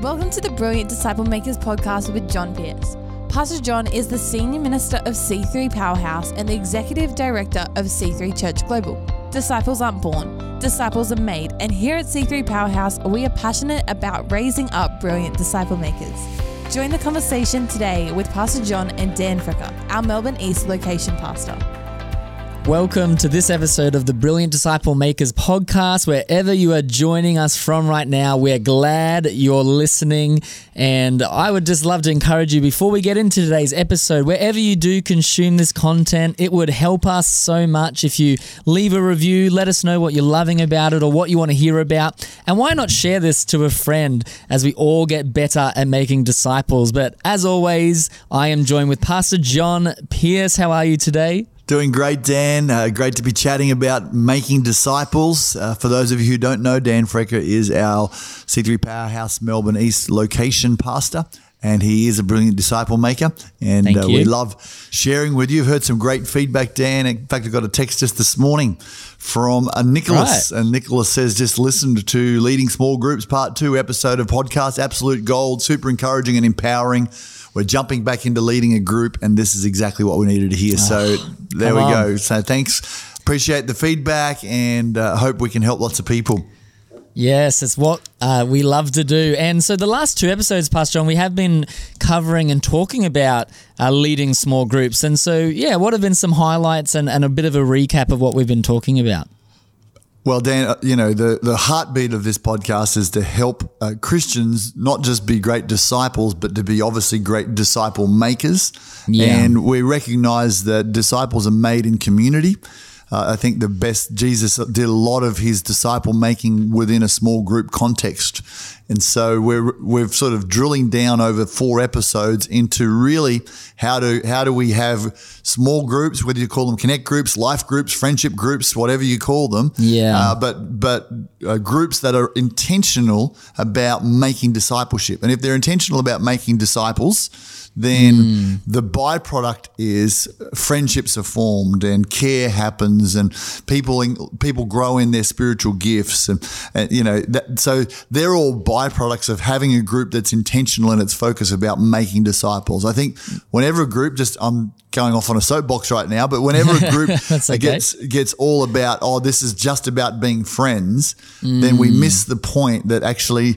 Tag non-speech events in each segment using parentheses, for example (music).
Welcome to the Brilliant Disciple Makers podcast with John Pierce. Pastor John is the Senior Minister of C3 Powerhouse and the Executive Director of C3 Church Global. Disciples aren't born, disciples are made, and here at C3 Powerhouse, we are passionate about raising up brilliant disciple makers. Join the conversation today with Pastor John and Dan Fricker, our Melbourne East location pastor. Welcome to this episode of the Brilliant Disciple Makers podcast. Wherever you are joining us from right now, we're glad you're listening. And I would just love to encourage you before we get into today's episode, wherever you do consume this content, it would help us so much if you leave a review, let us know what you're loving about it or what you want to hear about. And why not share this to a friend as we all get better at making disciples? But as always, I am joined with Pastor John Pierce. How are you today? Doing great, Dan. Uh, great to be chatting about making disciples. Uh, for those of you who don't know, Dan Frecker is our C3 Powerhouse Melbourne East location pastor, and he is a brilliant disciple maker. And uh, we love sharing with you. I've heard some great feedback, Dan. In fact, I got a text just this morning from a Nicholas, right. and Nicholas says just listened to Leading Small Groups Part Two episode of podcast, absolute gold, super encouraging and empowering we're jumping back into leading a group, and this is exactly what we needed to hear. So oh, there we on. go. So thanks. Appreciate the feedback and uh, hope we can help lots of people. Yes, it's what uh, we love to do. And so the last two episodes, Pastor John, we have been covering and talking about uh, leading small groups. And so, yeah, what have been some highlights and, and a bit of a recap of what we've been talking about? Well, Dan, uh, you know, the, the heartbeat of this podcast is to help uh, Christians not just be great disciples, but to be obviously great disciple makers. Yeah. And we recognize that disciples are made in community. Uh, I think the best, Jesus did a lot of his disciple making within a small group context. And so we're we're sort of drilling down over four episodes into really how do how do we have small groups, whether you call them connect groups, life groups, friendship groups, whatever you call them. Yeah. Uh, but but uh, groups that are intentional about making discipleship, and if they're intentional about making disciples, then mm. the byproduct is friendships are formed and care happens and people people grow in their spiritual gifts and, and you know that, so they're all byproducts of having a group that's intentional in its focus about making disciples. I think whenever a group just I'm going off on a soapbox right now, but whenever a (laughs) group okay. gets gets all about oh this is just about being friends, mm. then we mm. miss the point that actually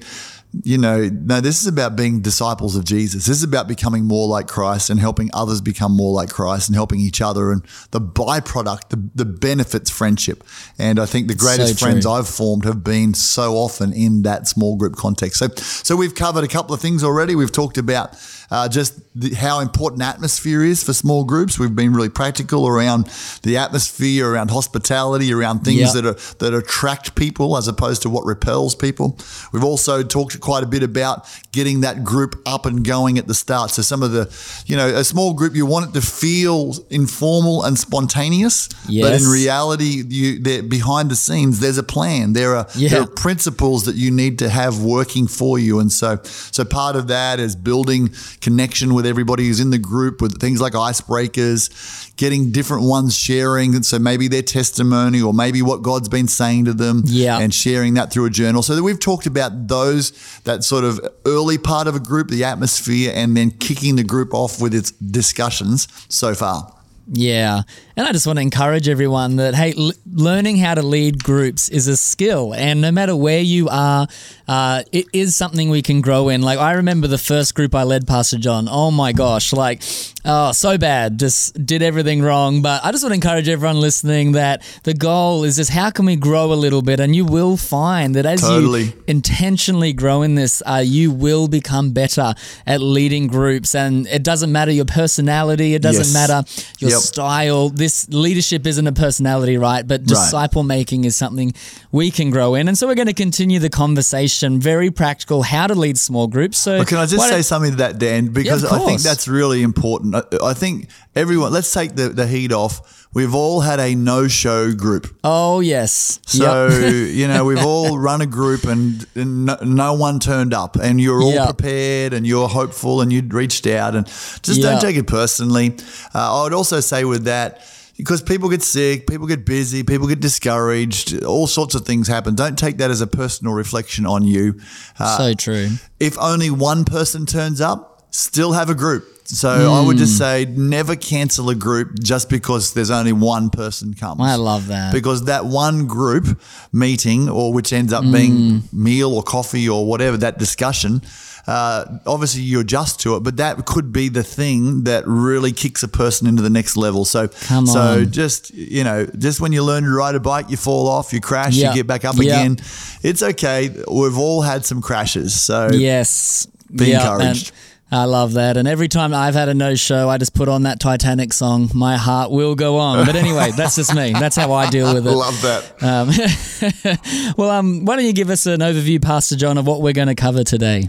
you know, no, this is about being disciples of Jesus. This is about becoming more like Christ and helping others become more like Christ and helping each other. And the byproduct, the, the benefits friendship. And I think the greatest so friends I've formed have been so often in that small group context. So, so we've covered a couple of things already. We've talked about uh, just the, how important atmosphere is for small groups. We've been really practical around the atmosphere, around hospitality, around things yep. that are that attract people as opposed to what repels people. We've also talked quite a bit about getting that group up and going at the start. So some of the, you know, a small group you want it to feel informal and spontaneous, yes. but in reality, you behind the scenes there's a plan. There are yeah. there are principles that you need to have working for you, and so so part of that is building connection with everybody who's in the group with things like icebreakers, getting different ones sharing. And so maybe their testimony or maybe what God's been saying to them yeah. and sharing that through a journal. So that we've talked about those, that sort of early part of a group, the atmosphere, and then kicking the group off with its discussions so far. Yeah. And I just want to encourage everyone that, hey, l- learning how to lead groups is a skill. And no matter where you are, uh, it is something we can grow in. Like, I remember the first group I led, Pastor John. Oh my gosh. Like, oh, so bad. Just did everything wrong. But I just want to encourage everyone listening that the goal is just how can we grow a little bit? And you will find that as totally. you intentionally grow in this, uh, you will become better at leading groups. And it doesn't matter your personality, it doesn't yes. matter your yep. style. This leadership isn't a personality, right? But disciple making is something we can grow in. And so we're going to continue the conversation, very practical, how to lead small groups. So, well, can I just say something to that, Dan? Because yeah, I think that's really important. I, I think everyone, let's take the, the heat off we've all had a no show group. Oh, yes. So, yep. (laughs) you know, we've all run a group and, and no, no, one turned up, and you're all yep. prepared and you're hopeful and you'd reached out. And just yep. don't take it personally. Uh, I would also say with that, because people get sick, people get busy, people get discouraged, all sorts of things happen. Don't take that as a personal reflection on you. Uh, so true. if only one person turns up, still have a group. So I would Hmm. just say never cancel a group just because there's only one person comes. I love that. Because that one group meeting, or which ends up Hmm. being meal or coffee or whatever, that discussion, uh, obviously you adjust to it, but that could be the thing that really kicks a person into the next level. So, Come so on. just you know, just when you learn to ride a bike, you fall off, you crash, Yeah. you get back up Yeah. again. It's okay. We've all had some crashes, so Yes. Be Yeah, encouraged. and I love that. And every time I've had a no show, I just put on that Titanic song, My Heart Will Go On. But anyway, (laughs) that's just me. That's how I deal with it. love that. Um, (laughs) well, um, why don't you give us an overview, Pastor John, of what we're going to cover today?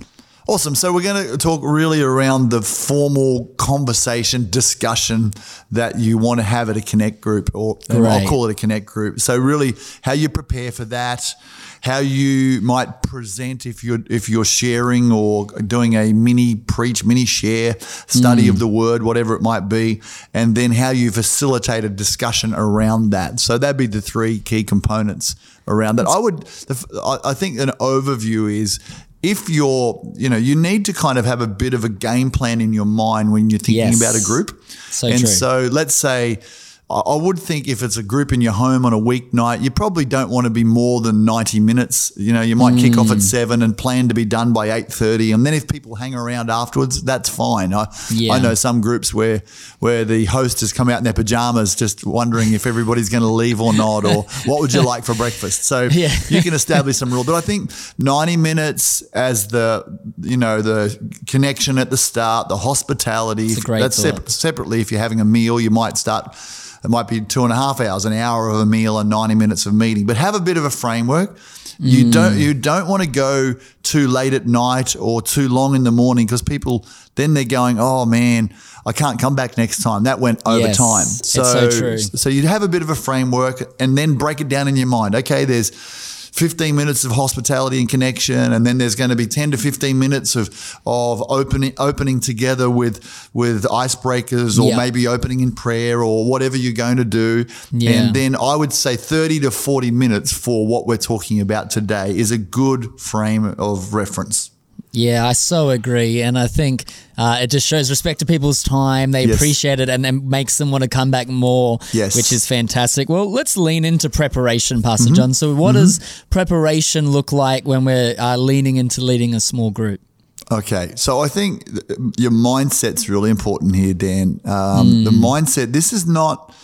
Awesome. So we're going to talk really around the formal conversation, discussion that you want to have at a connect group, or I'll call it a connect group. So really, how you prepare for that, how you might present if you're if you're sharing or doing a mini preach, mini share, study of mm. the word, whatever it might be, and then how you facilitate a discussion around that. So that'd be the three key components around that. I would, I I think, an overview is if you're, you know, you need to kind of have a bit of a game plan in your mind when you're thinking Yes. about a group. So and true. so let's say, I would think if it's a group in your home on a weeknight, you probably don't want to be more than 90 minutes. You know, you might kick off Mm. at seven and plan to be done by 8.30. And then if people hang around afterwards, that's fine. I, Yeah. I know some groups where, where the host has come out in their pajamas just wondering if everybody's going to leave or not, or (laughs) what would you like for breakfast? So Yeah. you can establish some rule. But I think 90 minutes as the, you know, the connection at the start, the hospitality. that's separately. If you're having a meal, you might start, it might be two and a half hours, an hour of a meal and 90 minutes of meeting, but have a bit of a framework. You Mm. don't you don't want to go too late at night or too long in the morning because people then they're going, oh man, I can't come back next time. That went over Yes, time. so true. So you'd have a bit of a framework and then break it down in your mind. Okay, there's 15 minutes of hospitality and connection, and then there's going to be 10 to 15 minutes of of opening opening together with with icebreakers or Yeah. maybe opening in prayer or whatever you're going to do. Yeah. And then I would say 30 to 40 minutes for what we're talking about today is a good frame of reference. Yeah, I so agree. And I think uh, it just shows respect to people's time. They Yes. appreciate it and, and makes them want to come back more, Yes. which is fantastic. Well, let's lean into preparation, Pastor Mm-hmm. John. So, what does preparation look like when we're uh, leaning into leading a small group? Okay, so I think your mindset's really important here, Dan. Um, The mindset. This is not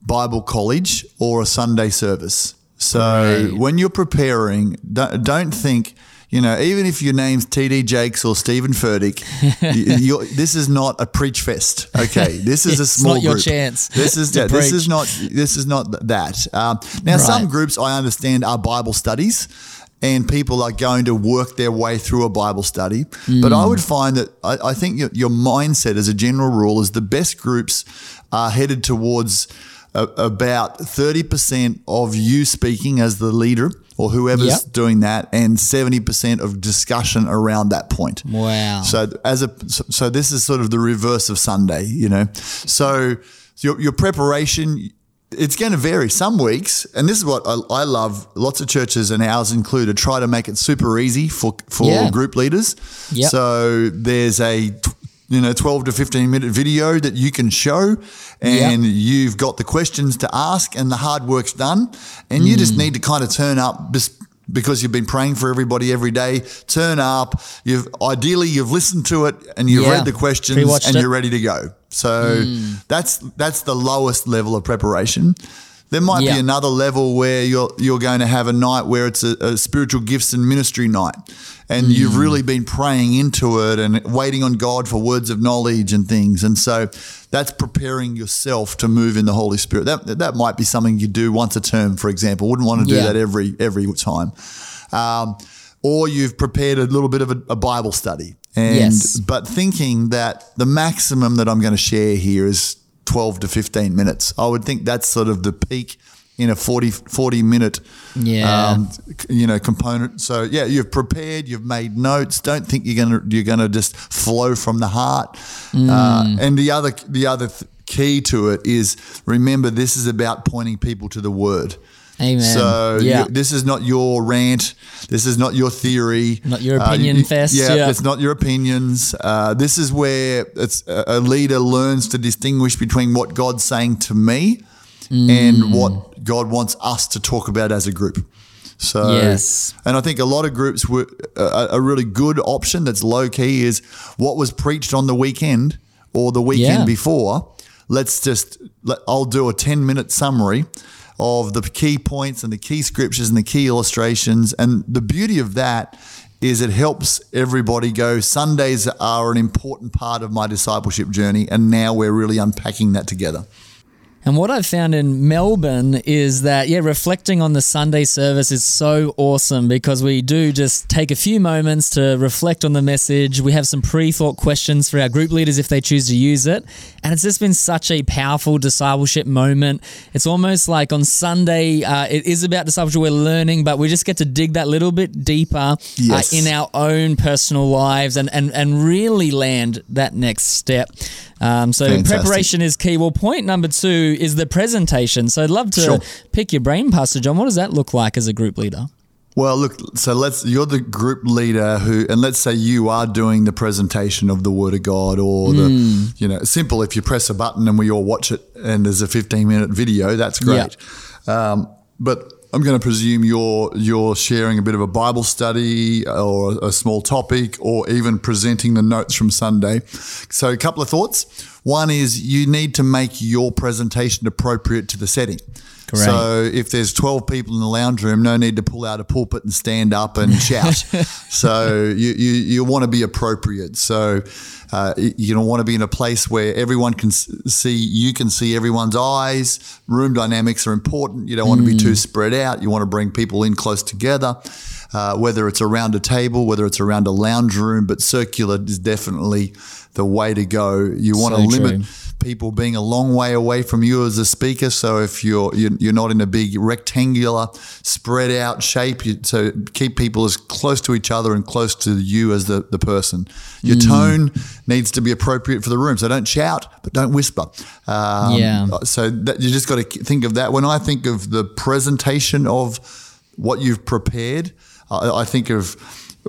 Bible college or a Sunday service. So Right. when you're preparing, don't, don't think. You know, even if your name's TD Jakes or Steven Furtick, (laughs) you, you're, this is not a preach fest. Okay, this is a (laughs) small not your chance This is (laughs) yeah, this is not this is not that. Um, now, some groups I understand are Bible studies, and people are going to work their way through a Bible study. But I would find that I, I think your, your mindset, as a general rule, is the best groups are headed towards about thirty percent of you speaking as the leader or whoever's Yep. doing that, and seventy percent of discussion around that point. Wow. So as a so, this is sort of the reverse of Sunday, you know. So your your preparation it's going to vary some weeks, and this is what I, I love. Lots of churches and ours included try to make it super easy for for Yeah. group leaders. Yep. So there's a you know 12 to 15 minute video that you can show and you've got the questions to ask and the hard work's done and you Mm. just need to kind of turn up bes- because you've been praying for everybody every day turn up you've ideally you've listened to it and you've Yeah. read the questions Pre-watched and it. you're ready to go so that's that's the lowest level of preparation there might Yeah. be another level where you're you're going to have a night where it's a, a spiritual gifts and ministry night, and you've really been praying into it and waiting on God for words of knowledge and things, and so that's preparing yourself to move in the Holy Spirit. That that might be something you do once a term, for example. Wouldn't want to do Yeah. that every every time. Um, or you've prepared a little bit of a, a Bible study, and Yes. but thinking that the maximum that I'm going to share here is 12 to 15 minutes. I would think that's sort of the peak in a 40, 40 minute, Yeah. um, you know, component. So yeah, you've prepared, you've made notes. Don't think you're going to, you're going to just flow from the heart. Mm. Uh, and the other, the other th- key to it is remember this is about pointing people to the word. Amen. So yeah. you- this is not your rant. This is not your theory. Not your Uh, opinion you- fest, Yeah, yeah. it's not your opinions. Uh, this is where it's a leader learns to distinguish between what God's saying to me Mm. and what God wants us to talk about as a group. So, Yes. and I think a lot of groups were a, a really good option that's low key is what was preached on the weekend or the weekend Yeah. before. Let's just, let, I'll do a 10 minute summary of the key points and the key scriptures and the key illustrations. And the beauty of that is it helps everybody go, Sundays are an important part of my discipleship journey. And now we're really unpacking that together. And what I've found in Melbourne is that, yeah, reflecting on the Sunday service is so awesome because we do just take a few moments to reflect on the message. We have some pre thought questions for our group leaders if they choose to use it. And it's just been such a powerful discipleship moment. It's almost like on Sunday, uh, it is about discipleship. We're learning, but we just get to dig that little bit deeper Yes. uh, in our own personal lives and, and, and really land that next step. Um, so Fantastic. preparation is key. Well, point number two is the presentation. So I'd love to Sure. pick your brain, Pastor John. What does that look like as a group leader? Well, look, so let's, you're the group leader who, and let's say you are doing the presentation of the Word of God or the, you know, simple, if you press a button and we all watch it and there's a 15 minute video, that's great. Um, but I'm going to presume you're, you're sharing a bit of a Bible study or a small topic or even presenting the notes from Sunday. So a couple of thoughts. One is you need to make your presentation appropriate to the setting. Great. So if there's 12 people in the lounge room, no need to pull out a pulpit and stand up and (laughs) shout. so you, you, you want to be appropriate. So uh, you don't want to be in a place where everyone can see, you can see everyone's eyes. Room dynamics are important. You don't want to be too spread out. You want to bring people in close together. Uh, whether it's around a table, whether it's around a lounge room, but circular is definitely the way to go. You want So to limit true. people being a long way away from you as a speaker. So if you're you're not in a big rectangular, spread out shape, you, so keep people as close to each other and close to you as the, the person. Your Mm. tone needs to be appropriate for the room. So don't shout, but don't whisper. Um, Yeah. So that, you just got to think of that. When I think of the presentation of what you've prepared, I, I think of.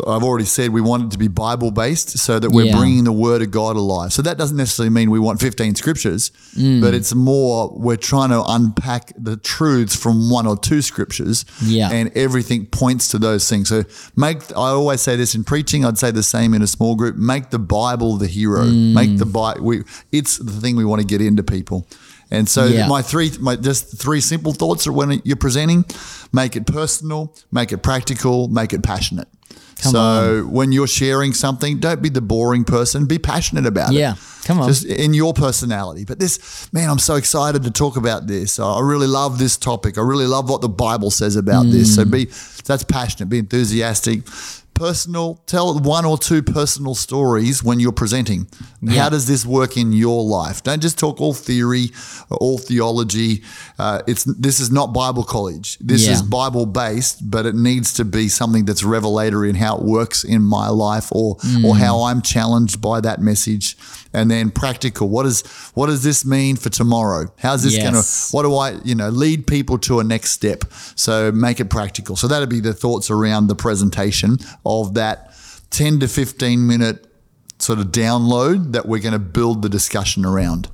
I've already said we want it to be Bible based so that we're Yeah. bringing the Word of God alive. So that doesn't necessarily mean we want 15 scriptures, Mm. but it's more we're trying to unpack the truths from one or two scriptures. Yeah. And everything points to those things. So make, I always say this in preaching, I'd say the same in a small group make the Bible the hero. Mm. Make the Bible, we, it's the thing we want to get into people. And so Yeah. my three, my just three simple thoughts are when you're presenting, make it personal, make it practical, make it passionate. Come so when you're sharing something, don't be the boring person. Be passionate about it. Yeah, come on. Just in your personality. But this, man, I'm so excited to talk about this. I really love this topic. I really love what the Bible says about this. Mm. So be that's passionate. Be enthusiastic. Personal. Tell one or two personal stories when you're presenting. Yeah. How does this work in your life? Don't just talk all theory all theology. Uh, it's this is not Bible college. This Yeah. is Bible based, but it needs to be something that's revelatory in how it works in my life or or how I'm challenged by that message. And then practical. What is what does this mean for tomorrow? How's this going to what do I, you know, lead people to a next step? So make it practical. So that'd be the thoughts around the presentation of that 10 to 15 minute sort of download that we're going to build the discussion around.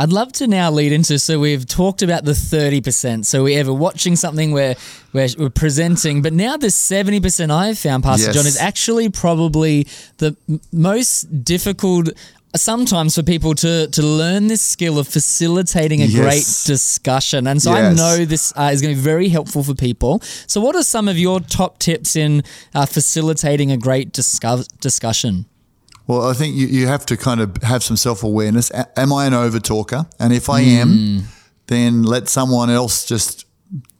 I'd love to now lead into so we've talked about the 30%. So we're ever watching something where we're, we're presenting, but now the 70% I've found, Pastor Yes. John, is actually probably the m- most difficult sometimes for people to to learn this skill of facilitating a Yes. great discussion. And so I know this uh, is going to be very helpful for people. So what are some of your top tips in uh, facilitating a great discuss- discussion? Well, I think you, you have to kind of have some self awareness. Am I an overtalker? And if I am, then let someone else just,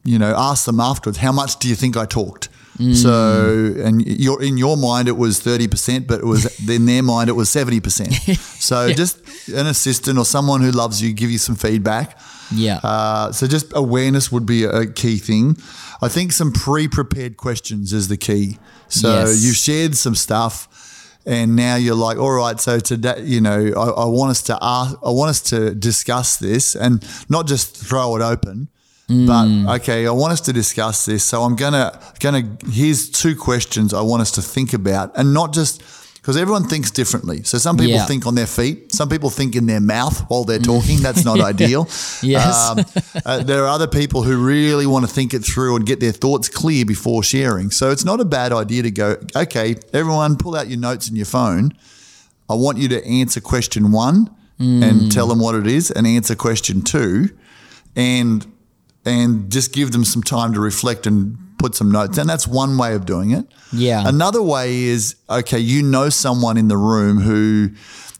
you know, ask them afterwards, how much do you think I talked? So, and you're in your mind it was thirty percent, but it was in their mind it was seventy percent. (laughs) So, just an assistant or someone who loves you give you some feedback. Yeah. Uh, so just awareness would be a key thing. I think some pre-prepared questions is the key. So Yes. you've shared some stuff. and now you're like, all right, so today, you know, I, I want us to ask, I want us to discuss this, and not just throw it open, but okay, I want us to discuss this. So I'm gonna gonna here's two questions I want us to think about, and not just because everyone thinks differently. So some people Yeah. think on their feet, some people think in their mouth while they're talking. That's not (laughs) ideal. Yes. Um, uh, there are other people who really want to think it through and get their thoughts clear before sharing. So it's not a bad idea to go, okay, everyone, pull out your notes and your phone. I want you to answer question one and tell them what it is, and answer question two, and and just give them some time to reflect and put some notes. And that's one way of doing it. Yeah. Another way is okay, you know someone in the room who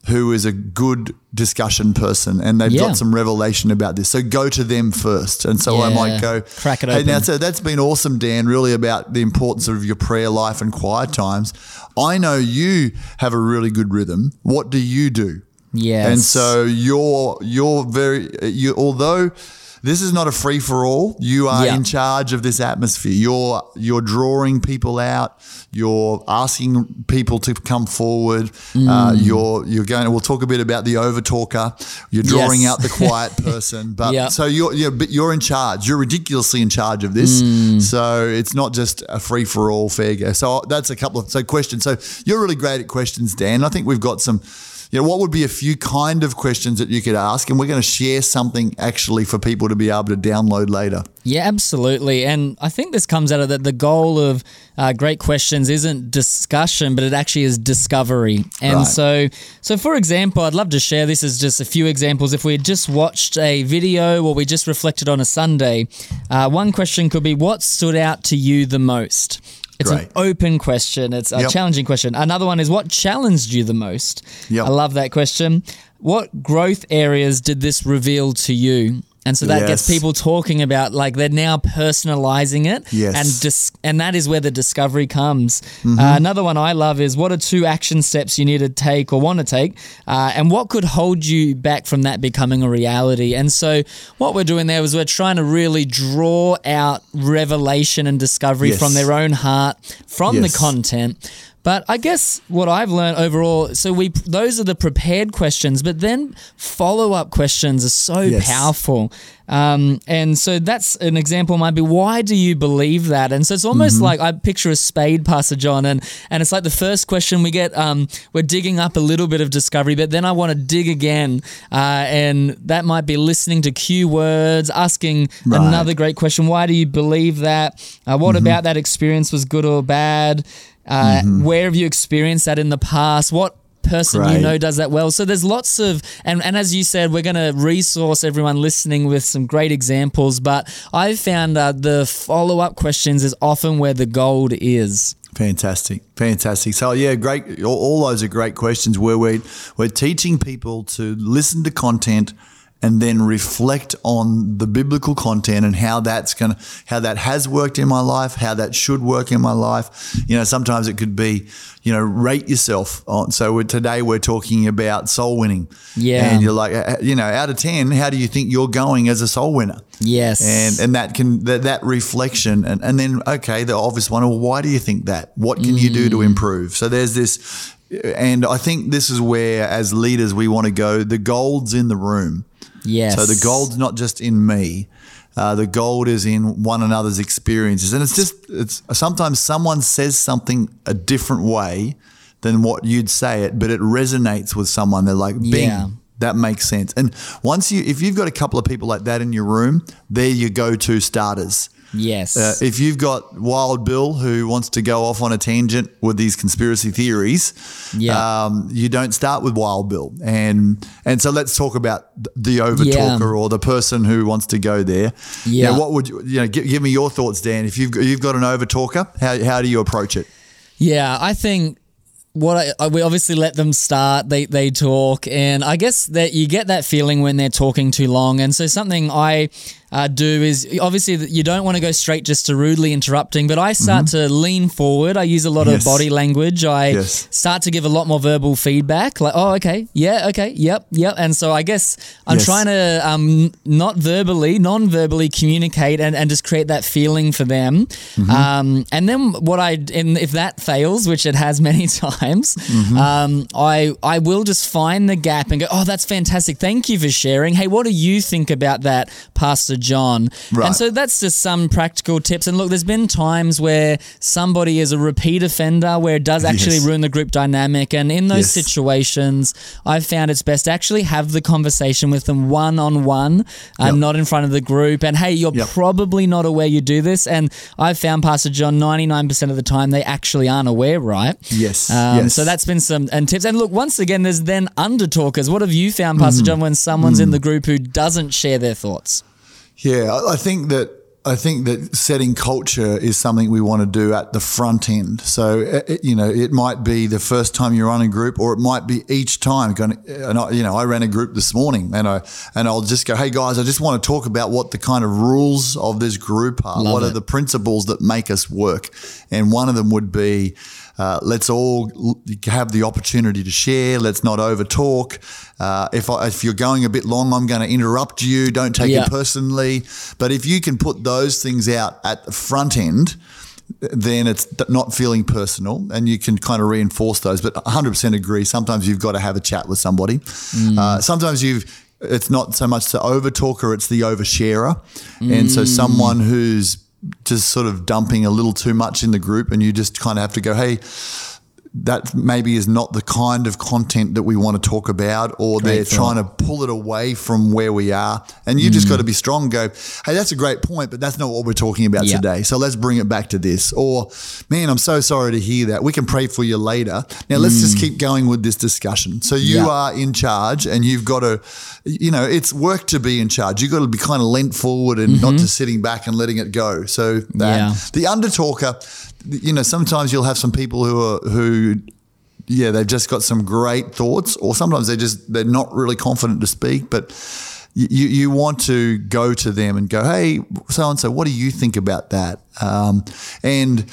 who is a good discussion person and they've Yeah. got some revelation about this. So go to them first. And so I might go Crack it Hey, now so that's been awesome, Dan, really about the importance of your prayer life and quiet times. I know you have a really good rhythm. What do you do? Yes. And so you're you're very you although this is not a free for all. You are Yeah. in charge of this atmosphere. You're you're drawing people out. You're asking people to come forward. Mm. Uh, you're you're going. We'll talk a bit about the over talker. You're drawing Yes. out the quiet (laughs) person. But Yeah. so you're you're but you're in charge. You're ridiculously in charge of this. Mm. So it's not just a free for all fair go. So that's a couple of so questions. So you're really great at questions, Dan. I think we've got some. You know, what would be a few kind of questions that you could ask? And we're going to share something actually for people to be able to download later. Yeah, absolutely. And I think this comes out of that the goal of uh, great questions isn't discussion, but it actually is discovery. And Right. so, so for example, I'd love to share this as just a few examples. If we had just watched a video or we just reflected on a Sunday, uh, one question could be, "What stood out to you the most?" It's Great. an open question. It's a Yep. challenging question. Another one is, "What challenged you the most?" Yep. I love that question. What growth areas did this reveal to you? And so that gets people talking about like they're now personalizing it Yes. and dis- and that is where the discovery comes Mm-hmm. uh, another one i love is what are two action steps you need to take or want to take uh, and what could hold you back from that becoming a reality and so what we're doing there is we're trying to really draw out revelation and discovery Yes. from their own heart from Yes. the content but I guess what I've learned overall, so we those are the prepared questions, but then follow up questions are so Yes. powerful. Um, and so that's an example might be why do you believe that? And so it's almost Mm-hmm. like I picture a spade, Pastor John, and and it's like the first question we get, um, we're digging up a little bit of discovery, but then I want to dig again, uh, and that might be listening to cue words, asking Right. another great question: Why do you believe that? Uh, what Mm-hmm. about that experience was good or bad? Uh, Where have you experienced that in the past? What person you know does that well? So there's lots of, and, and as you said, we're going to resource everyone listening with some great examples. But I've found uh, the follow up questions is often where the gold is. Fantastic, fantastic. So yeah, great. All, all those are great questions where we we're teaching people to listen to content and then reflect on the biblical content and how that's going to how that has worked in my life, how that should work in my life. You know, sometimes it could be, you know, rate yourself on. So we're, today we're talking about soul winning. Yeah. and you're like, uh, you know, out of ten, how do you think you're going as a soul winner? Yes. and and that can that, that reflection and, and then okay the obvious one well why do you think that what can you do Mm. to improve so there's this and i think this is where as leaders we want to go the gold's in the room yes. so the gold's not just in me uh, the gold is in one another's experiences and it's just it's sometimes someone says something a different way than what you'd say it but it resonates with someone they're like bing Yeah. that makes sense. And once you, if you've got a couple of people like that in your room, they're your go-to starters. Yes. Uh, if you've got Wild Bill who wants to go off on a tangent with these conspiracy theories, Yeah. um, you don't start with Wild Bill. And and so let's talk about the over talker or the person who wants to go there. You know, Yeah. what would you, you know? Give, give me your thoughts, Dan. If you've you've got an over talker, how how do you approach it? Yeah, I think what I- we obviously let them start. They they talk, and I guess that you get that feeling when they're talking too long. And so something I uh, do is obviously you don't want to go straight just to rudely interrupting, but I start to lean forward. I use a lot Mm-hmm. Yes. of body language. I Yes. start to give a lot more verbal feedback, like, oh, okay, yeah, okay, yep, yep. And so I guess I'm Yes. trying to um, not verbally, non verbally communicate and, and just create that feeling for them. Mm-hmm. Um, and then what I, and if that fails, which it has (laughs) many times, Mm-hmm. um, I, I will just find the gap and go, oh, that's fantastic. Thank you for sharing. Hey, what do you think about that, Pastor John? Right. And so that's just some practical tips. And look, there's been times where somebody is a repeat offender where it does actually Yes. ruin the group dynamic. And in those Yes. situations, I've found it's best to actually have the conversation with them one on one, Yep. not in front of the group. And hey, you're Yep. probably not aware you do this. And I've found Pastor John 99% of the time they actually aren't aware, right? Yes, Um, yes. So that's been some and tips. And look, once again, there's then under talkers. What have you found, Mm. Pastor John, when someone's in the group who doesn't share their thoughts? Yeah, I I think that I think that setting culture is something we want to do at the front end. So it- you know, it might be the first time you run a group, or it might be each time. Going, and I, you know, I ran a group this morning, and I and I'll just go, hey guys, I just want to talk about what the kind of rules of this group are. Love what it. are the principles that make us work? And one of them would be. Uh, let's all l- have the opportunity to share. Let's not over talk. Uh, if, I, if you're going a bit long, I'm going to interrupt you. Don't take Yeah. it personally. But if you can put those things out at the front end, then it's not feeling personal and you can kind of reinforce those. But 100% agree. Sometimes you've got to have a chat with somebody. Uh, sometimes you've, it's not so much the over talker, it's the oversharer. And so someone who's just sort of dumping a little too much in the group and you just kind of have to go, hey, that maybe is not the kind of content that we want to talk about, or Great they're thought. trying to pull it away from where we are. And you just mm. got to be strong and go, hey, that's a great point, but that's not what we're talking about Yeah. today. So let's bring it back to this. Or, man, I'm so sorry to hear that. We can pray for you later. Now let's just mm. keep going with this discussion. So you Yeah. are in charge and you've got to, you know, it's work to be in charge. You've got to be kind of leant forward and not mm-hmm. just sitting back and letting it go. So that Yeah. the undertalker, you know, sometimes you'll have some people who are who, yeah, they've just got some great thoughts, or sometimes they just they're not really confident to speak, but. You, you want to go to them and go, hey, so and so, what do you think about that? Um, and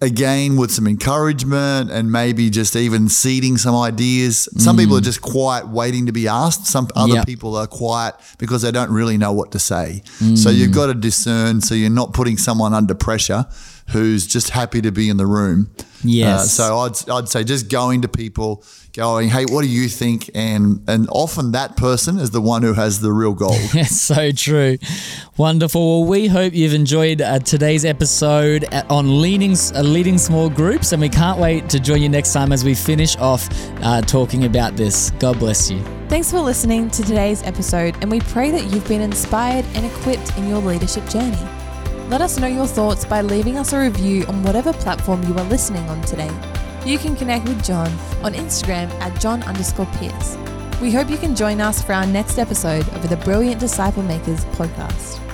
again, with some encouragement and maybe just even seeding some ideas. Some people are just quiet, waiting to be asked. Some other Yep. people are quiet because they don't really know what to say. So you've got to discern so you're not putting someone under pressure who's just happy to be in the room. Yes. Uh, so I'd, I'd say just going to people, going, hey, what do you think? And and often that person is the one who has the real gold. (laughs) It's so true. Wonderful. Well, we hope you've enjoyed uh, today's episode uh, on leading, uh, leading small groups, and we can't wait to join you next time as we finish off uh, talking about this. God bless you. Thanks for listening to today's episode, and we pray that you've been inspired and equipped in your leadership journey. Let us know your thoughts by leaving us a review on whatever platform you are listening on today. You can connect with John on Instagram at John underscore Pierce. We hope you can join us for our next episode of the Brilliant Disciple Makers podcast.